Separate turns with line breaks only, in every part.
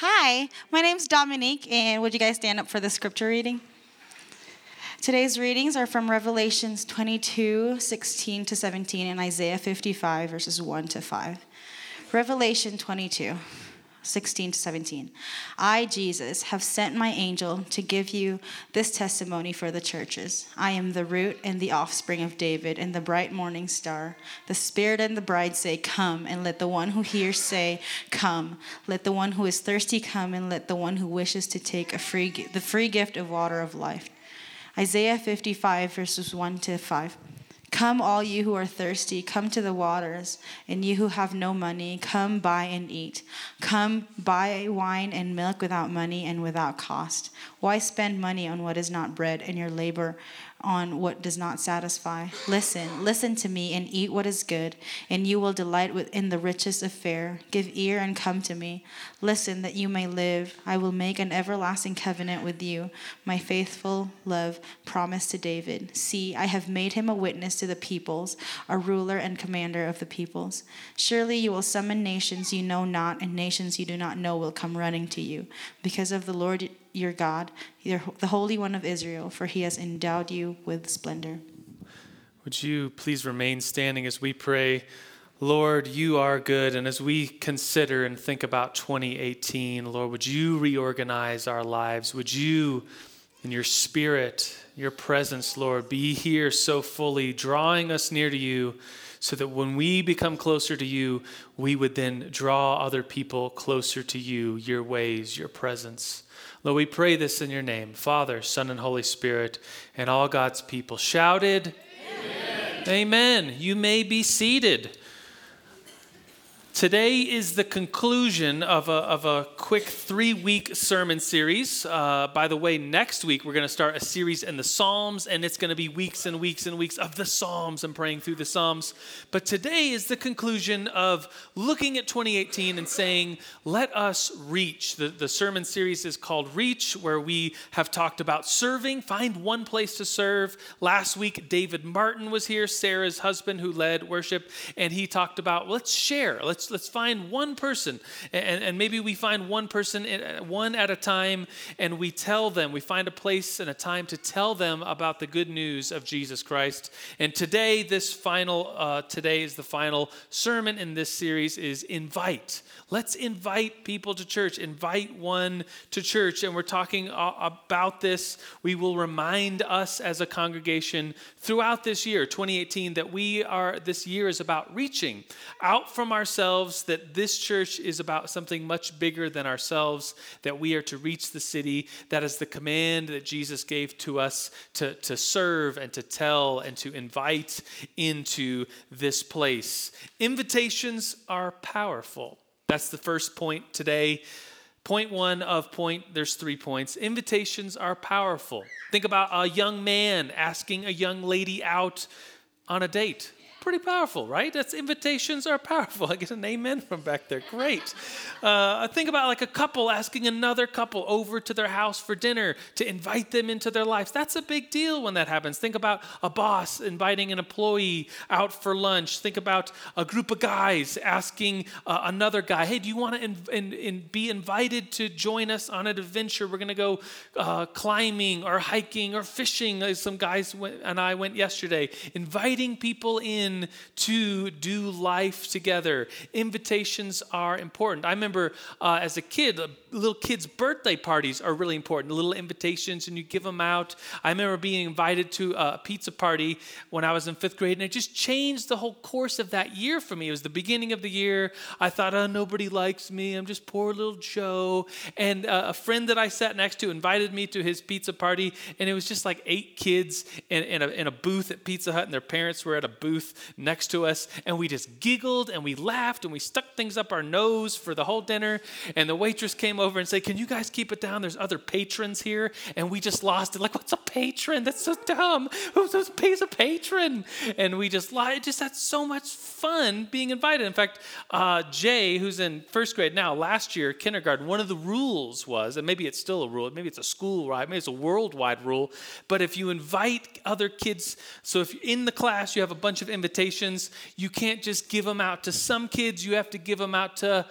Hi, my name's Dominique, and would you guys stand up for the scripture reading? Today's readings are from Revelations 22, 16 to 17, and Isaiah 55, verses 1 to 5. Revelation 22. 16 to 17. I, Jesus, have sent my angel to give you this testimony for the churches. I am the root and the offspring of David and the bright morning star. The Spirit and the bride say, Come, and let the one who hears say, Come. Let the one who is thirsty come, and let the one who wishes to take a free, the free gift of water of life. Isaiah 55, verses 1 to 5. Come, all you who are thirsty, come to the waters, and you who have no money, come buy and eat. Come buy wine and milk without money and without cost. Why spend money on what is not bread and your labor on what does not satisfy. Listen, listen to me and eat what is good, and you will delight in the richest of fare. Give ear and come to me. Listen that you may live. I will make an everlasting covenant with you, my faithful love promised to David. See, I have made him a witness to the peoples, a ruler and commander of the peoples. Surely you will summon nations you know not, and nations you do not know will come running to you, because of the Lord your God, the Holy One of Israel, for he has endowed you with splendor.
Would you please remain standing as we pray? Lord, you are good. And as we consider and think about 2018, Lord, would you reorganize our lives? Would you, in your spirit, your presence, Lord, be here so fully, drawing us near to you, so that when we become closer to you, we would then draw other people closer to you, your ways, your presence. Lord, we pray this in your name, Father, Son, and Holy Spirit, and all God's people shouted, Amen. Amen. You may be seated. Today is the conclusion of a, of a quick three week sermon series. Uh, by the way, next week we're going to start a series in the Psalms, and it's going to be weeks and weeks and weeks of the Psalms and praying through the Psalms. But today is the conclusion of looking at 2018 and saying, let us reach. The, the sermon series is called Reach, where we have talked about serving, find one place to serve. Last week, David Martin was here, Sarah's husband who led worship, and he talked about let's share, let's let's find one person and, and maybe we find one person one at a time and we tell them we find a place and a time to tell them about the good news of jesus christ and today this final uh, today is the final sermon in this series is invite Let's invite people to church, invite one to church. And we're talking about this. We will remind us as a congregation throughout this year, 2018, that we are, this year is about reaching out from ourselves, that this church is about something much bigger than ourselves, that we are to reach the city. That is the command that Jesus gave to us to, to serve and to tell and to invite into this place. Invitations are powerful. That's the first point today. Point one of point, there's three points. Invitations are powerful. Think about a young man asking a young lady out on a date pretty powerful, right? That's invitations are powerful. I get an amen from back there. Great. Uh, think about like a couple asking another couple over to their house for dinner to invite them into their lives. That's a big deal when that happens. Think about a boss inviting an employee out for lunch. Think about a group of guys asking uh, another guy, "Hey, do you want to in, in, in be invited to join us on an adventure? We're going to go uh, climbing or hiking or fishing." Some guys went, and I went yesterday, inviting people in to do life together. Invitations are important. I remember uh, as a kid, little kids' birthday parties are really important. Little invitations, and you give them out. I remember being invited to a pizza party when I was in fifth grade, and it just changed the whole course of that year for me. It was the beginning of the year. I thought, oh, nobody likes me. I'm just poor little Joe. And uh, a friend that I sat next to invited me to his pizza party, and it was just like eight kids in, in, a, in a booth at Pizza Hut, and their parents were at a booth next to us, and we just giggled and we laughed and we stuck things up our nose for the whole dinner. And the waitress came over and said, Can you guys keep it down? There's other patrons here. And we just lost it. Like, what's a patron? That's so dumb. Who's Who pays a patron? And we just lied. Just had so much fun being invited. In fact, uh, Jay, who's in first grade now, last year, kindergarten, one of the rules was, and maybe it's still a rule, maybe it's a school right? maybe it's a worldwide rule, but if you invite other kids, so if in the class you have a bunch of invitations, you can't just give them out to some kids, you have to give them out to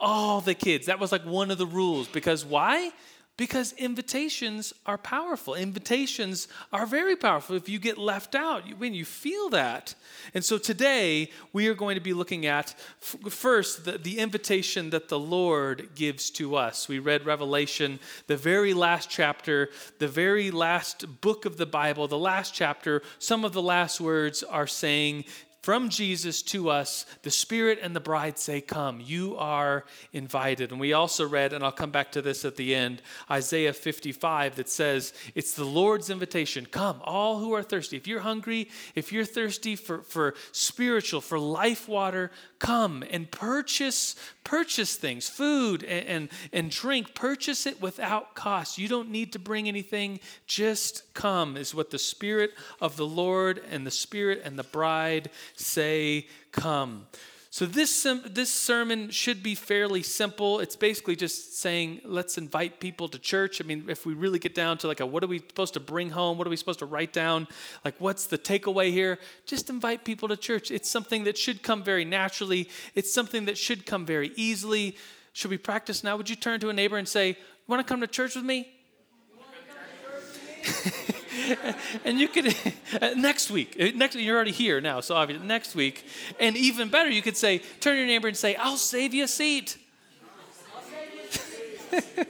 all the kids. That was like one of the rules. Because why? Because invitations are powerful. Invitations are very powerful. If you get left out, when you feel that. And so today, we are going to be looking at first the, the invitation that the Lord gives to us. We read Revelation, the very last chapter, the very last book of the Bible, the last chapter. Some of the last words are saying, from Jesus to us, the Spirit and the bride say, Come, you are invited. And we also read, and I'll come back to this at the end, Isaiah 55 that says, It's the Lord's invitation. Come, all who are thirsty. If you're hungry, if you're thirsty for, for spiritual, for life water, come and purchase purchase things food and, and, and, drink purchase it without cost. You don't need to bring anything. Just come is what the spirit of the lord and the spirit and the bride say come so this this sermon should be fairly simple. It's basically just saying let's invite people to church. I mean, if we really get down to like a what are we supposed to bring home? What are we supposed to write down? Like what's the takeaway here? Just invite people to church. It's something that should come very naturally. It's something that should come very easily. Should we practice now? Would you turn to a neighbor and say, "Want to come to church with me?" and you could uh, next week uh, next you're already here now so obviously next week. And even better you could say turn to your neighbor and say i'll save you a seat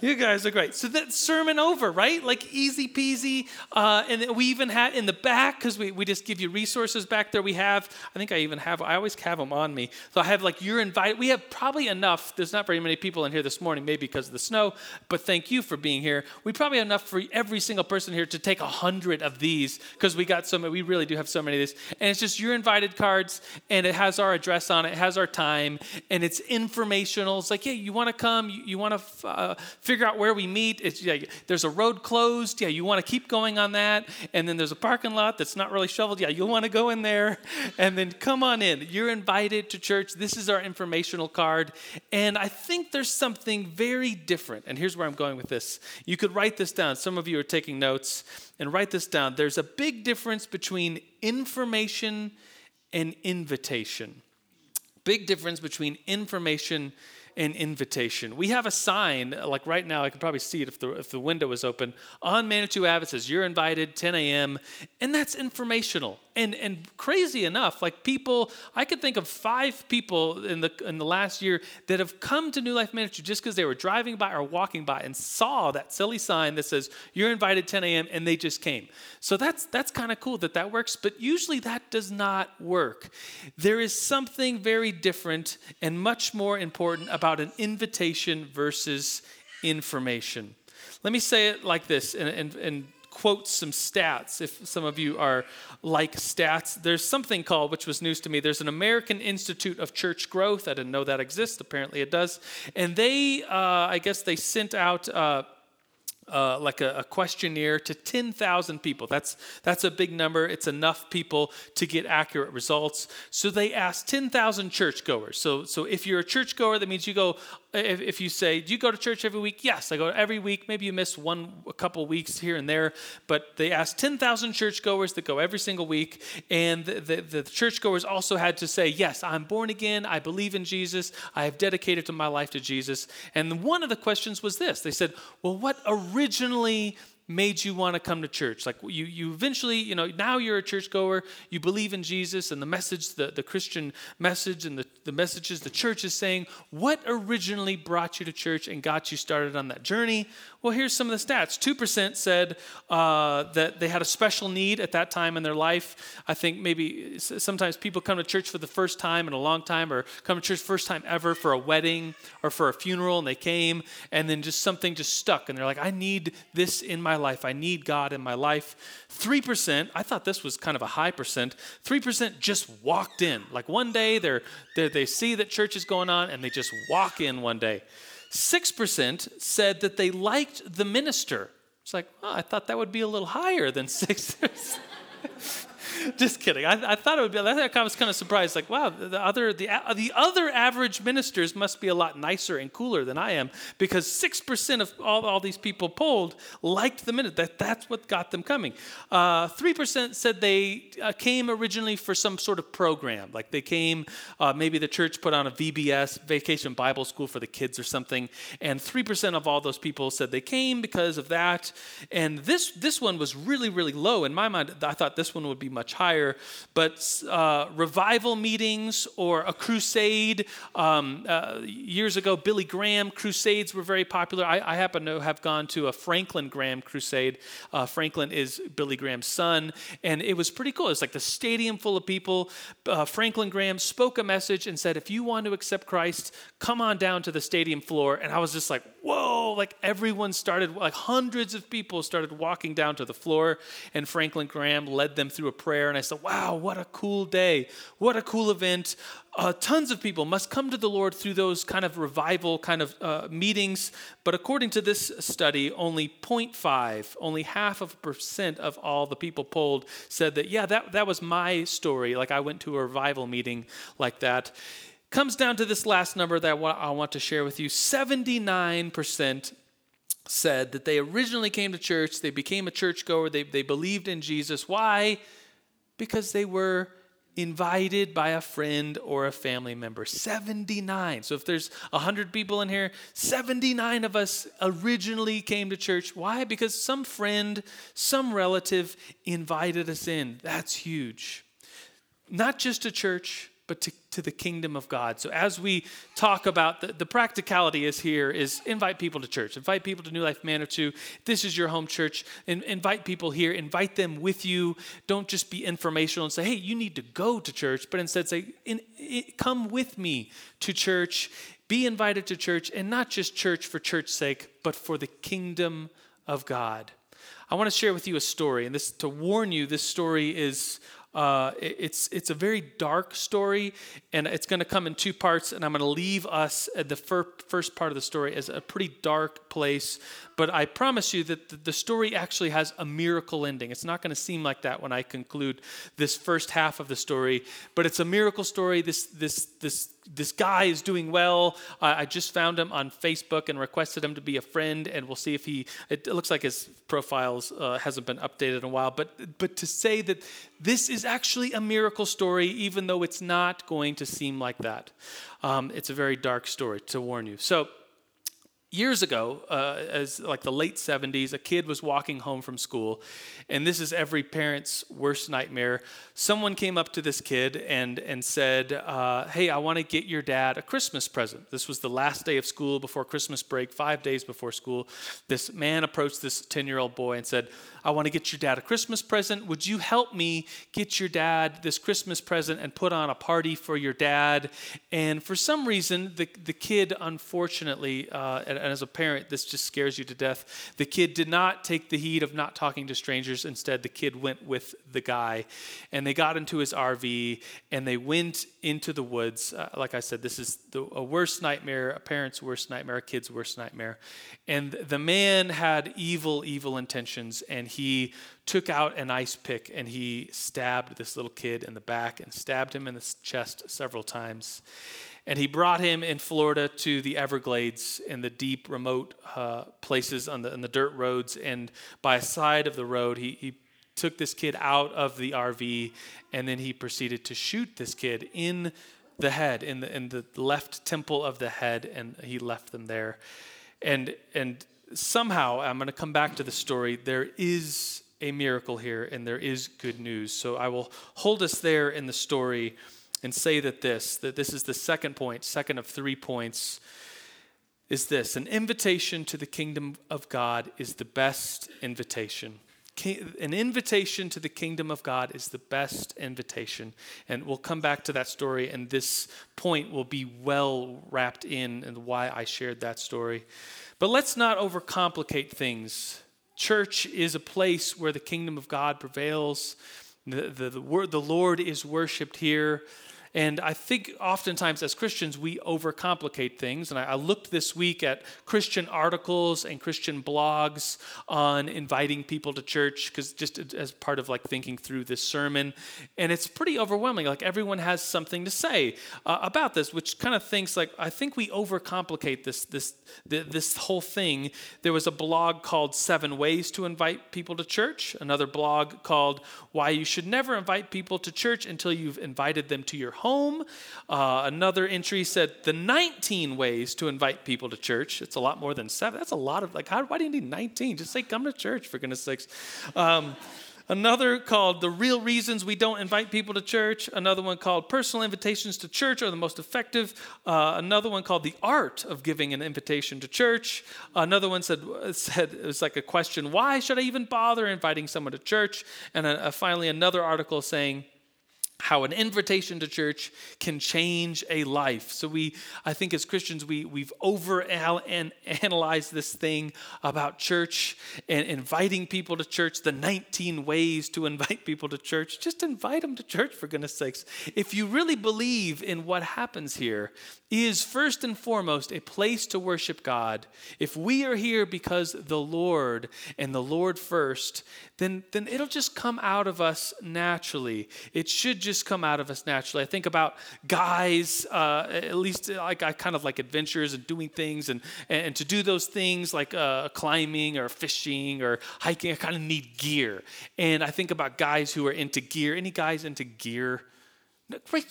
You guys are great. So that sermon over, right? Like easy peasy. Uh, and we even had in the back, because we, we just give you resources back there. We have, I think I even have, I always have them on me. So I have like, you're invited. We have probably enough. There's not very many people in here this morning, maybe because of the snow, but thank you for being here. We probably have enough for every single person here to take a hundred of these because we got so many, we really do have so many of these. And it's just your invited cards and it has our address on it, it has our time, and it's informational. It's like, yeah, you want to come, you, you want to uh, figure out where we meet. It's, yeah, there's a road closed. Yeah, you want to keep going on that. And then there's a parking lot that's not really shoveled. Yeah, you'll want to go in there. And then come on in. You're invited to church. This is our informational card. And I think there's something very different. And here's where I'm going with this. You could write this down. Some of you are taking notes and write this down. There's a big difference between information and invitation. Big difference between information an invitation. We have a sign, like right now, I can probably see it if the, if the window is open, on Manitou Ave. It says, You're invited, 10 a.m. And that's informational. And, and crazy enough, like people, I could think of five people in the, in the last year that have come to New Life Manitou just because they were driving by or walking by and saw that silly sign that says, You're invited, 10 a.m., and they just came. So that's, that's kind of cool that that works, but usually that does not work. There is something very different and much more important about an invitation versus information. Let me say it like this and, and, and quote some stats if some of you are like stats. There's something called, which was news to me, there's an American Institute of Church Growth. I didn't know that exists. Apparently it does. And they, uh, I guess they sent out. Uh, uh, like a, a, questionnaire to 10,000 people. That's, that's a big number. It's enough people to get accurate results. So they asked 10,000 churchgoers. So, so if you're a churchgoer, that means you go if, if you say, Do you go to church every week? Yes, I go every week. Maybe you miss one, a couple weeks here and there. But they asked 10,000 churchgoers that go every single week. And the, the, the churchgoers also had to say, Yes, I'm born again. I believe in Jesus. I have dedicated my life to Jesus. And one of the questions was this they said, Well, what originally made you want to come to church? Like you, you eventually, you know, now you're a churchgoer, you believe in Jesus and the message, the, the Christian message and the, the messages the church is saying. What originally brought you to church and got you started on that journey? Well, here's some of the stats 2% said uh, that they had a special need at that time in their life. I think maybe sometimes people come to church for the first time in a long time, or come to church first time ever for a wedding or for a funeral, and they came, and then just something just stuck, and they're like, I need this in my life. I need God in my life. 3%, I thought this was kind of a high percent, 3% just walked in. Like one day they're, they're, they see that church is going on, and they just walk in one day. 6% said that they liked the minister. It's like, oh, I thought that would be a little higher than 6 Just kidding. I, I, thought it would be. I was kind of surprised. Like, wow, the other the the other average ministers must be a lot nicer and cooler than I am because six percent of all, all these people polled liked the minute. That that's what got them coming. Uh, three uh, percent said they uh, came originally for some sort of program. Like they came, uh, maybe the church put on a VBS Vacation Bible School for the kids or something, and three percent of all those people said they came because of that. And this this one was really really low in my mind. I thought this one would be much higher. But uh, revival meetings or a crusade, um, uh, years ago, Billy Graham crusades were very popular. I, I, happen to have gone to a Franklin Graham crusade. Uh, Franklin is Billy Graham's son, and it was pretty cool. It's like the stadium full of people. Uh, Franklin Graham spoke a message and said, If you want to accept Christ, come on down to the stadium floor. And I was just like, Whoa, like everyone started, like hundreds of people started walking down to the floor, and Franklin Graham led them through a prayer. And I said, Wow, what a cool day. What a cool event. Uh, tons of people must come to the Lord through those kind of revival kind of uh, meetings. But according to this study, only 0.5, only half of a percent of all the people polled said that, yeah, that, that was my story. Like I went to a revival meeting like that. Comes down to this last number that I want to share with you 79% said that they originally came to church, they became a churchgoer, they, they believed in Jesus. Why? Because they were invited by a friend or a family member. 79. So if there's 100 people in here, 79 of us originally came to church. Why? Because some friend, some relative invited us in. That's huge. Not just a church, but to, to the kingdom of God. So as we talk about the, the practicality is here is invite people to church, invite people to New Life Manitou. This is your home church. In, invite people here, invite them with you. Don't just be informational and say, hey, you need to go to church, but instead say, in, in, come with me to church. Be invited to church, and not just church for church's sake, but for the kingdom of God. I want to share with you a story, and this to warn you, this story is uh, it's, it's a very dark story, and it's going to come in two parts. And I'm going to leave us at the fir- first part of the story as a pretty dark place. But I promise you that the story actually has a miracle ending. It's not going to seem like that when I conclude this first half of the story, but it's a miracle story. This, this, this this guy is doing well. I just found him on Facebook and requested him to be a friend, and we'll see if he. It, looks like his profile uh, hasn't been updated in a while, but but to say that this is actually a miracle story, even though it's not going to seem like that, um, it's a very dark story. To warn you, so years ago, uh, as like the late 70s, a kid was walking home from school, and this is every parent's worst nightmare. Someone came up to this kid and, and said, uh, Hey, I want to get your dad a Christmas present. This was the last day of school before Christmas break, five days before school. This man approached this 10 year old boy and said, I want to get your dad a Christmas present. Would you help me get your dad this Christmas present and put on a party for your dad? And for some reason, the, the kid, unfortunately, uh, and, as a parent, this just scares you to death. The kid did not take the heat of not talking to strangers. Instead, the kid went with the guy. And they got into his RV and they went into the woods. Uh, like I said, this is the, a worst nightmare, a parent's worst nightmare, a kid's worst nightmare. And the man had evil, evil intentions. And he took out an ice pick and he stabbed this little kid in the back and stabbed him in the chest several times. And he brought him in Florida to the Everglades in the deep, remote uh, places on the, on the dirt roads. And by a side of the road, he, he took this kid out of the RV and then he proceeded to shoot this kid in the head, in the, in the left temple of the head, and he left them there. And, and somehow, I'm going to come back to the story, there is a miracle here and there is good news. So I will hold us there in the story and say that this, that this is the second point, second of three points, is this an invitation to the kingdom of God is the best invitation. An invitation to the kingdom of God is the best invitation. And we'll come back to that story, and this point will be well wrapped in and why I shared that story. But let's not overcomplicate things. Church is a place where the kingdom of God prevails. The, the, the, word, the Lord is worshiped here. And I think oftentimes as Christians, we overcomplicate things. And I, I, looked this week at Christian articles and Christian blogs on inviting people to church, because just as part of like thinking through this sermon. And it's pretty overwhelming. Like everyone has something to say uh, about this, which kind of thinks like, I think we overcomplicate this, this, this whole thing. There was a blog called Seven Ways to Invite People to Church, another blog called Why You Should Never Invite People to Church Until You've Invited Them to Your home. Uh, another entry said the 19 ways to invite people to church. It's a lot more than seven. That's a lot of like, how, why do you need 19? Just say come to church for goodness sakes. Um, Another called The Real Reasons We Don't Invite People to Church. Another one called Personal Invitations to Church Are the Most Effective. Uh, another one called The Art of Giving an Invitation to Church. Another one said, said it was like a question Why should I even bother inviting someone to church? And uh, finally, another article saying, how an invitation to church can change a life. So we, I think as Christians, we, we've over analyzed this thing about church and inviting people to church, the 19 ways to invite people to church. Just invite them to church, for goodness sakes. If you really believe in what happens here, is first and foremost a place to worship God. If we are here because the Lord and the Lord first, then, then it'll just come out of us naturally. It should just come out of us naturally. I think about guys, uh, at least like I kind of like adventures and doing things, and, and to do those things like uh, climbing or fishing or hiking, I kind of need gear. And I think about guys who are into gear. Any guys into gear?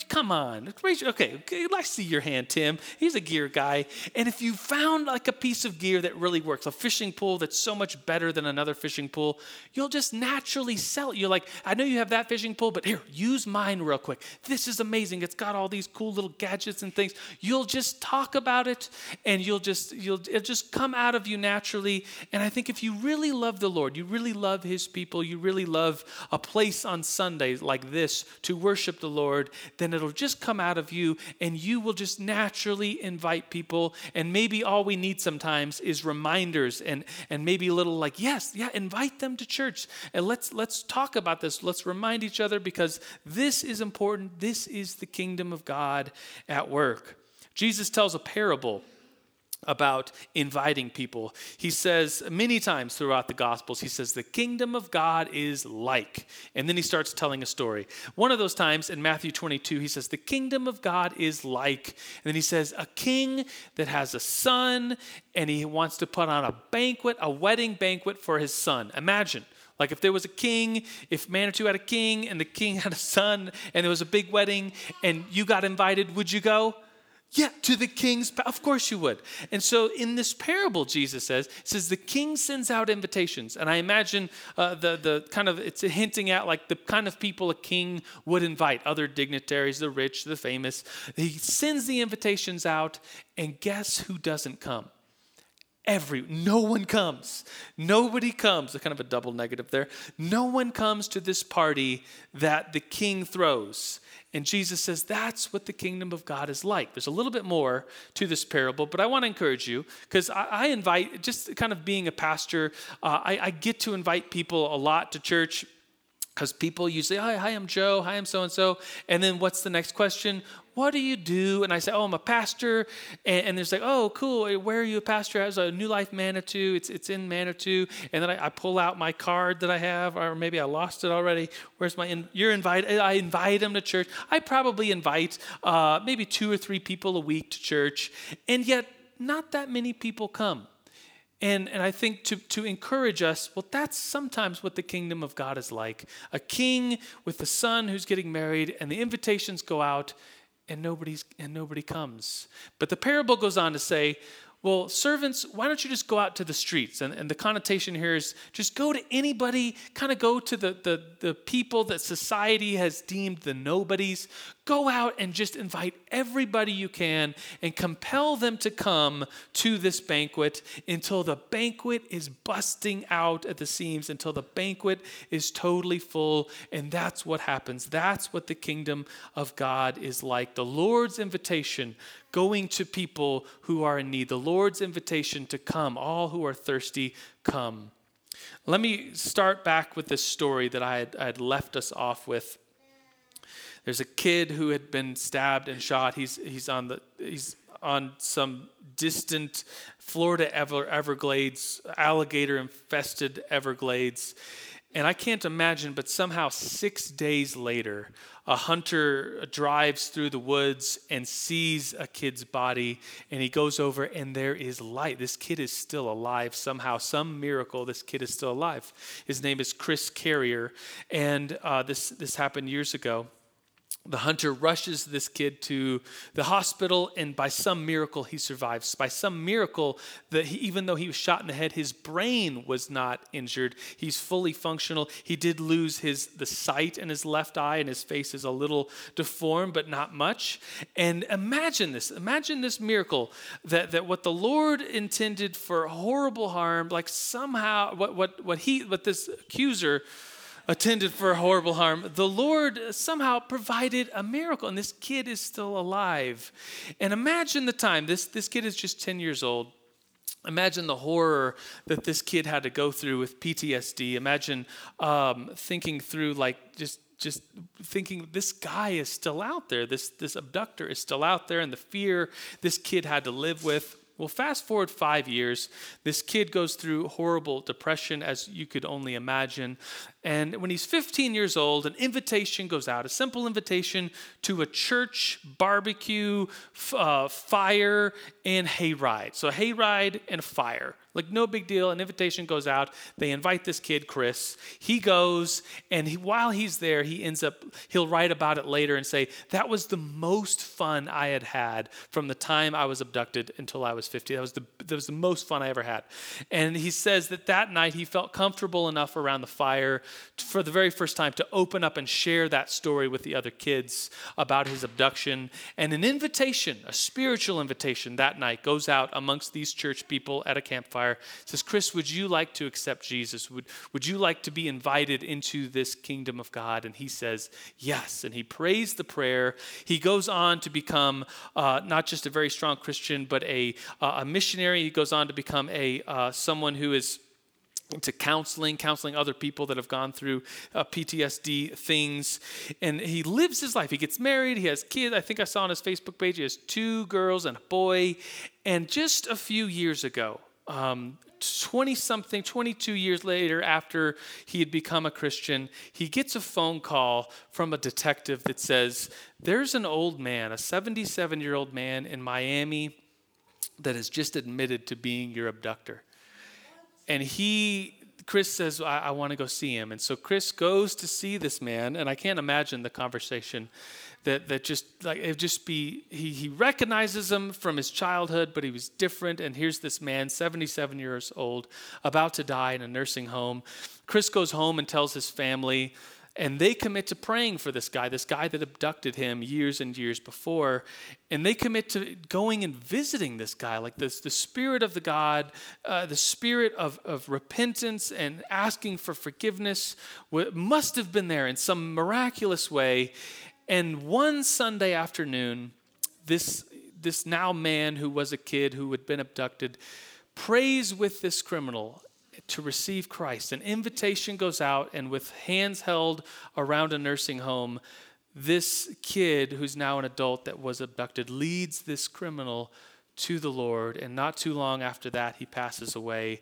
Come on. Okay, okay, let's see your hand, Tim. He's a gear guy. And if you found like a piece of gear that really works, a fishing pole that's so much better than another fishing pole, you'll just naturally sell it. You're like, I know you have that fishing pole, but here, use mine real quick. This is amazing. It's got all these cool little gadgets and things. You'll just talk about it and you'll just you'll it'll just come out of you naturally. And I think if you really love the Lord, you really love his people, you really love a place on Sundays like this to worship the Lord, then it'll just come out of you and you will just naturally invite people. And maybe all we need sometimes is reminders and, and maybe a little like, yes, yeah, invite them to church. And let's let's talk about this. Let's remind each other because this is important. This is the kingdom of God at work. Jesus tells a parable about inviting people. He says many times throughout the Gospels, he says, The kingdom of God is like. And then he starts telling a story. One of those times in Matthew 22, he says, The kingdom of God is like. And then he says, A king that has a son and he wants to put on a banquet, a wedding banquet for his son. Imagine. Like if there was a king, if Manitou had a king and the king had a son and there was a big wedding and you got invited, would you go? Yeah, to the king's, of course you would. And so in this parable, Jesus says, says the king sends out invitations. And I imagine uh, the, the kind of, it's hinting at like the kind of people a king would invite, other dignitaries, the rich, the famous. He sends the invitations out, and guess who doesn't come? Every, no one comes. Nobody comes. A kind of a double negative there. No one comes to this party that the king throws. And Jesus says that's what the kingdom of God is like. There's a little bit more to this parable, but I want to encourage you because I, I, invite, just kind of being a pastor, uh, I, I get to invite people a lot to church because people usually, hi, hi, I'm Joe, hi, I'm so and so. And then what's the next question? What do you do? And I say, Oh, I'm a pastor. And, and there's like, Oh, cool. Where are you a pastor? I was a New Life Manitou. It's, it's in Manitou. And then I, I, pull out my card that I have, or maybe I lost it already. Where's my, in, you're invited. I invite them to church. I probably invite uh, maybe two or three people a week to church. And yet, not that many people come. And, and I think to, to encourage us, well, that's sometimes what the kingdom of God is like. A king with a son who's getting married, and the invitations go out, and nobody's and nobody comes. But the parable goes on to say, well, servants, why don't you just go out to the streets? And, and the connotation here is just go to anybody, kind of go to the, the, the people that society has deemed the nobodies. Go out and just invite everybody you can and compel them to come to this banquet until the banquet is busting out at the seams, until the banquet is totally full. And that's what happens. That's what the kingdom of God is like. The Lord's invitation going to people who are in need. The Lord's invitation to come, all who are thirsty, come. Let me start back with this story that I had, I had left us off with. There's a kid who had been stabbed and shot. He's, he's, on, the, he's on some distant Florida Ever, Everglades, alligator infested Everglades. And I can't imagine, but somehow six days later, a hunter drives through the woods and sees a kid's body, and he goes over, and there is light. This kid is still alive somehow, some miracle. This kid is still alive. His name is Chris Carrier, and uh, this this happened years ago the hunter rushes this kid to the hospital and by some miracle he survives. By some miracle that he, even though he was shot in the head his brain was not injured. He's fully functional. He did lose his the sight in his left eye and his face is a little deformed but not much. And imagine this imagine this miracle that, that what the lord intended for horrible harm like somehow what what what he what this accuser attended for horrible harm, the Lord somehow provided a miracle, and this kid is still alive. And imagine the time, this, this kid is just 10 years old. Imagine the horror that this kid had to go through with PTSD. Imagine um, thinking through, like, just just thinking this guy is still out there this this abductor is still out there and the fear this kid had to live with well, fast forward five years, this kid goes through horrible depression, as you could only imagine. And when he's 15 years old, an invitation goes out, a simple invitation to a church barbecue, uh, fire, and hayride. So, hayride and fire. Like, no big deal. An invitation goes out. They invite this kid, Chris. He goes, and he, while he's there, he ends up, he'll write about it later and say, That was the most fun I had had from the time I was abducted until I was 50. That was the, that was the most fun I ever had. And he says that that night he felt comfortable enough around the fire for the very first time to open up and share that story with the other kids about his abduction. And an invitation, a spiritual invitation that night goes out amongst these church people at a campfire fire. says, Chris, would you like to accept Jesus? Would, would you like to be invited into this kingdom of God? And he says, yes. And he prays the prayer. He goes on to become uh, not just a very strong Christian, but a, uh, a missionary. He goes on to become a uh, someone who is into counseling, counseling other people that have gone through uh, PTSD things. And he lives his life. He gets married, he has kids. I think I saw on his Facebook page, he has two girls and a boy. And just a few years ago, 20 um, something, 22 years later, after he had become a Christian, he gets a phone call from a detective that says, There's an old man, a 77 year old man in Miami that has just admitted to being your abductor. And he, Chris says, I, I want to go see him. And so Chris goes to see this man, and I can't imagine the conversation that, that just like it just be he, he recognizes him from his childhood but he was different. And here's this man 77 years old about to die in a nursing home. Chris goes home and tells his family and they commit to praying for this guy this guy that abducted him years and years before. And they commit to going and visiting this guy like this the spirit of the god uh, the spirit of, of repentance and asking for forgiveness must have been there in some miraculous way and one Sunday afternoon, this, this now man who was a kid who had been abducted prays with this criminal to receive Christ. An invitation goes out, and with hands held around a nursing home, this kid, who's now an adult that was abducted, leads this criminal to the Lord. And not too long after that, he passes away.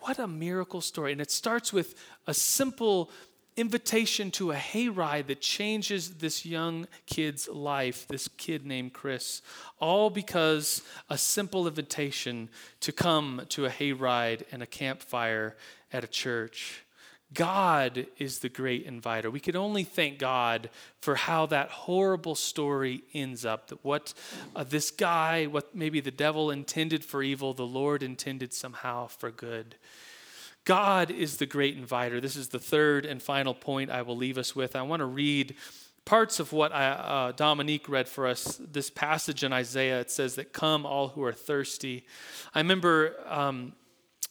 What a miracle story. And it starts with a simple invitation to a hayride that changes this young kid's life, this kid named Chris, all because a simple invitation to come to a hayride and a campfire at a church. God is the great inviter. We could only thank God for how that horrible story ends up. That what uh, this guy, what maybe the devil intended for evil, the Lord intended somehow for good. God is the great inviter. This is the third and final point I will leave us with. I want to read parts of what I, uh, Dominique read for us. This passage in Isaiah, it says that, Come, all who are thirsty. I remember. Um,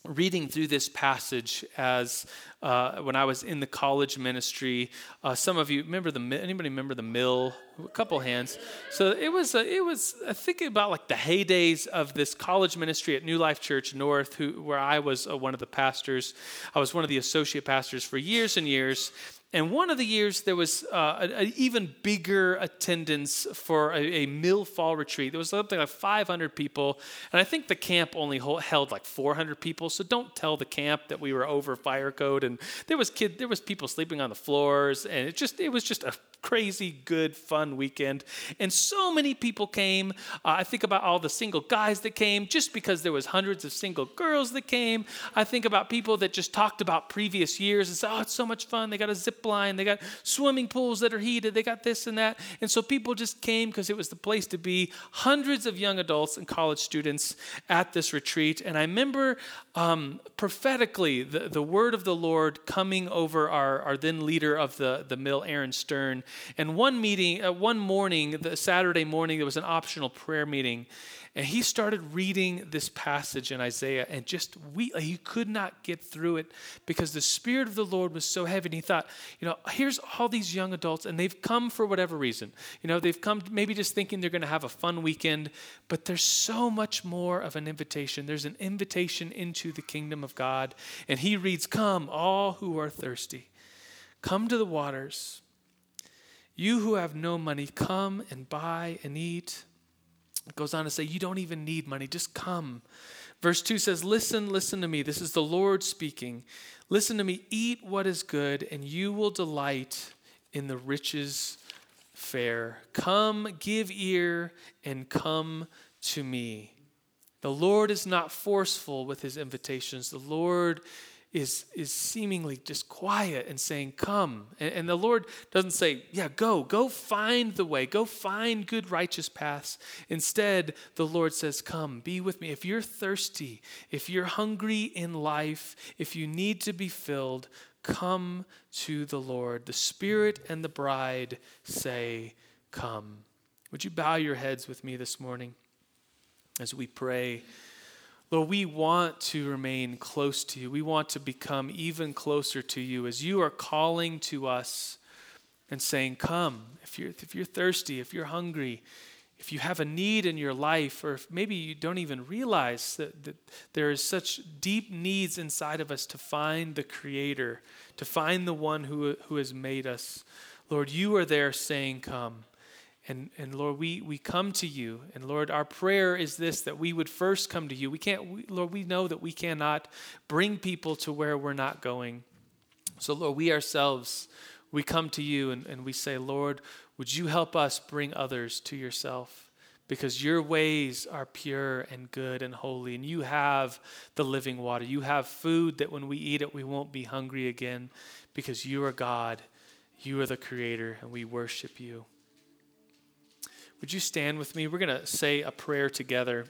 reading through this passage as uh, when I was in the college ministry. Uh, some of you remember the anybody remember the Mill a couple hands. So it was, uh, it was uh, thinking about like the heydays of this college ministry at New Life Church North, who, where I was uh, one of the pastors. I was one of the associate pastors for years and years. And one of the years, there was uh, an even bigger attendance for a, a, mill fall retreat. There was something like 500 people. And I think the camp only held like 400 people. So don't tell the camp that we were over fire code. And there was kid, there was people sleeping on the floors. And it just, it was just a crazy, good, fun weekend. And so many people came. Uh, I think about all the single guys that came just because there was hundreds of single girls that came. I think about people that just talked about previous years and said, oh, it's so much fun. They got a zip line. They got swimming pools that are heated. They got this and that. And so people just came because it was the place to be. Hundreds of young adults and college students at this retreat. And I remember um, prophetically the, the word of the Lord coming over our, our then leader of the, the mill, Aaron Stern. And one meeting, uh, one morning, the Saturday morning, there was an optional prayer meeting, and he started reading this passage in Isaiah, and just we he could not get through it because the Spirit of the Lord was so heavy. And he thought, you know, here's all these young adults, and they've come for whatever reason. You know, they've come maybe just thinking they're going to have a fun weekend, but there's so much more of an invitation. There's an invitation into the kingdom of God, and he reads, "Come, all who are thirsty, come to the waters." You who have no money, come and buy and eat. Goes on to say, You don't even need money, just come. Verse 2 says, Listen, listen to me. This is the Lord speaking. Listen to me, eat what is good, and you will delight in the riches fare. Come, give ear, and come to me. The Lord is not forceful with his invitations. The Lord is, is seemingly just quiet and saying, Come. And, and, the Lord doesn't say, Yeah, go, go find the way, go find good, righteous paths. Instead, the Lord says, Come, be with me. If you're thirsty, if you're hungry in life, if you need to be filled, come to the Lord. The Spirit and the bride say, Come. Would you bow your heads with me this morning as we pray? Lord, we want to remain close to you. We want to become even closer to you as you are calling to us and saying, Come. If you're, if you're thirsty, if you're hungry, if you have a need in your life, or if maybe you don't even realize that, that there is such deep needs inside of us to find the Creator, to find the one who, who has made us, Lord, you are there saying, Come. And, and Lord, we, we come to you. And Lord, our prayer is this that we would first come to you. We can't, we, Lord, we know that we cannot bring people to where we're not going. So, Lord, we ourselves, we come to you and, and we say, Lord, would you help us bring others to yourself? Because your ways are pure and good and holy, and you have the living water. You have food that when we eat it, we won't be hungry again because you are God. You are the Creator, and we worship you. Would you stand with me? We're going to say a prayer together.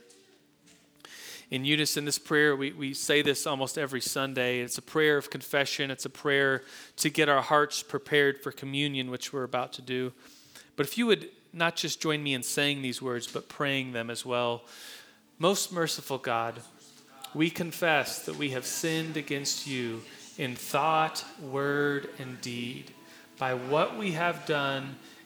In unison, this prayer, we, we say this almost every Sunday. It's a prayer of confession, it's a prayer to get our hearts prepared for communion, which we're about to do. But if you would not just join me in saying these words, but praying them as well. Most merciful God, we confess that we have sinned against you in thought, word, and deed, by what we have done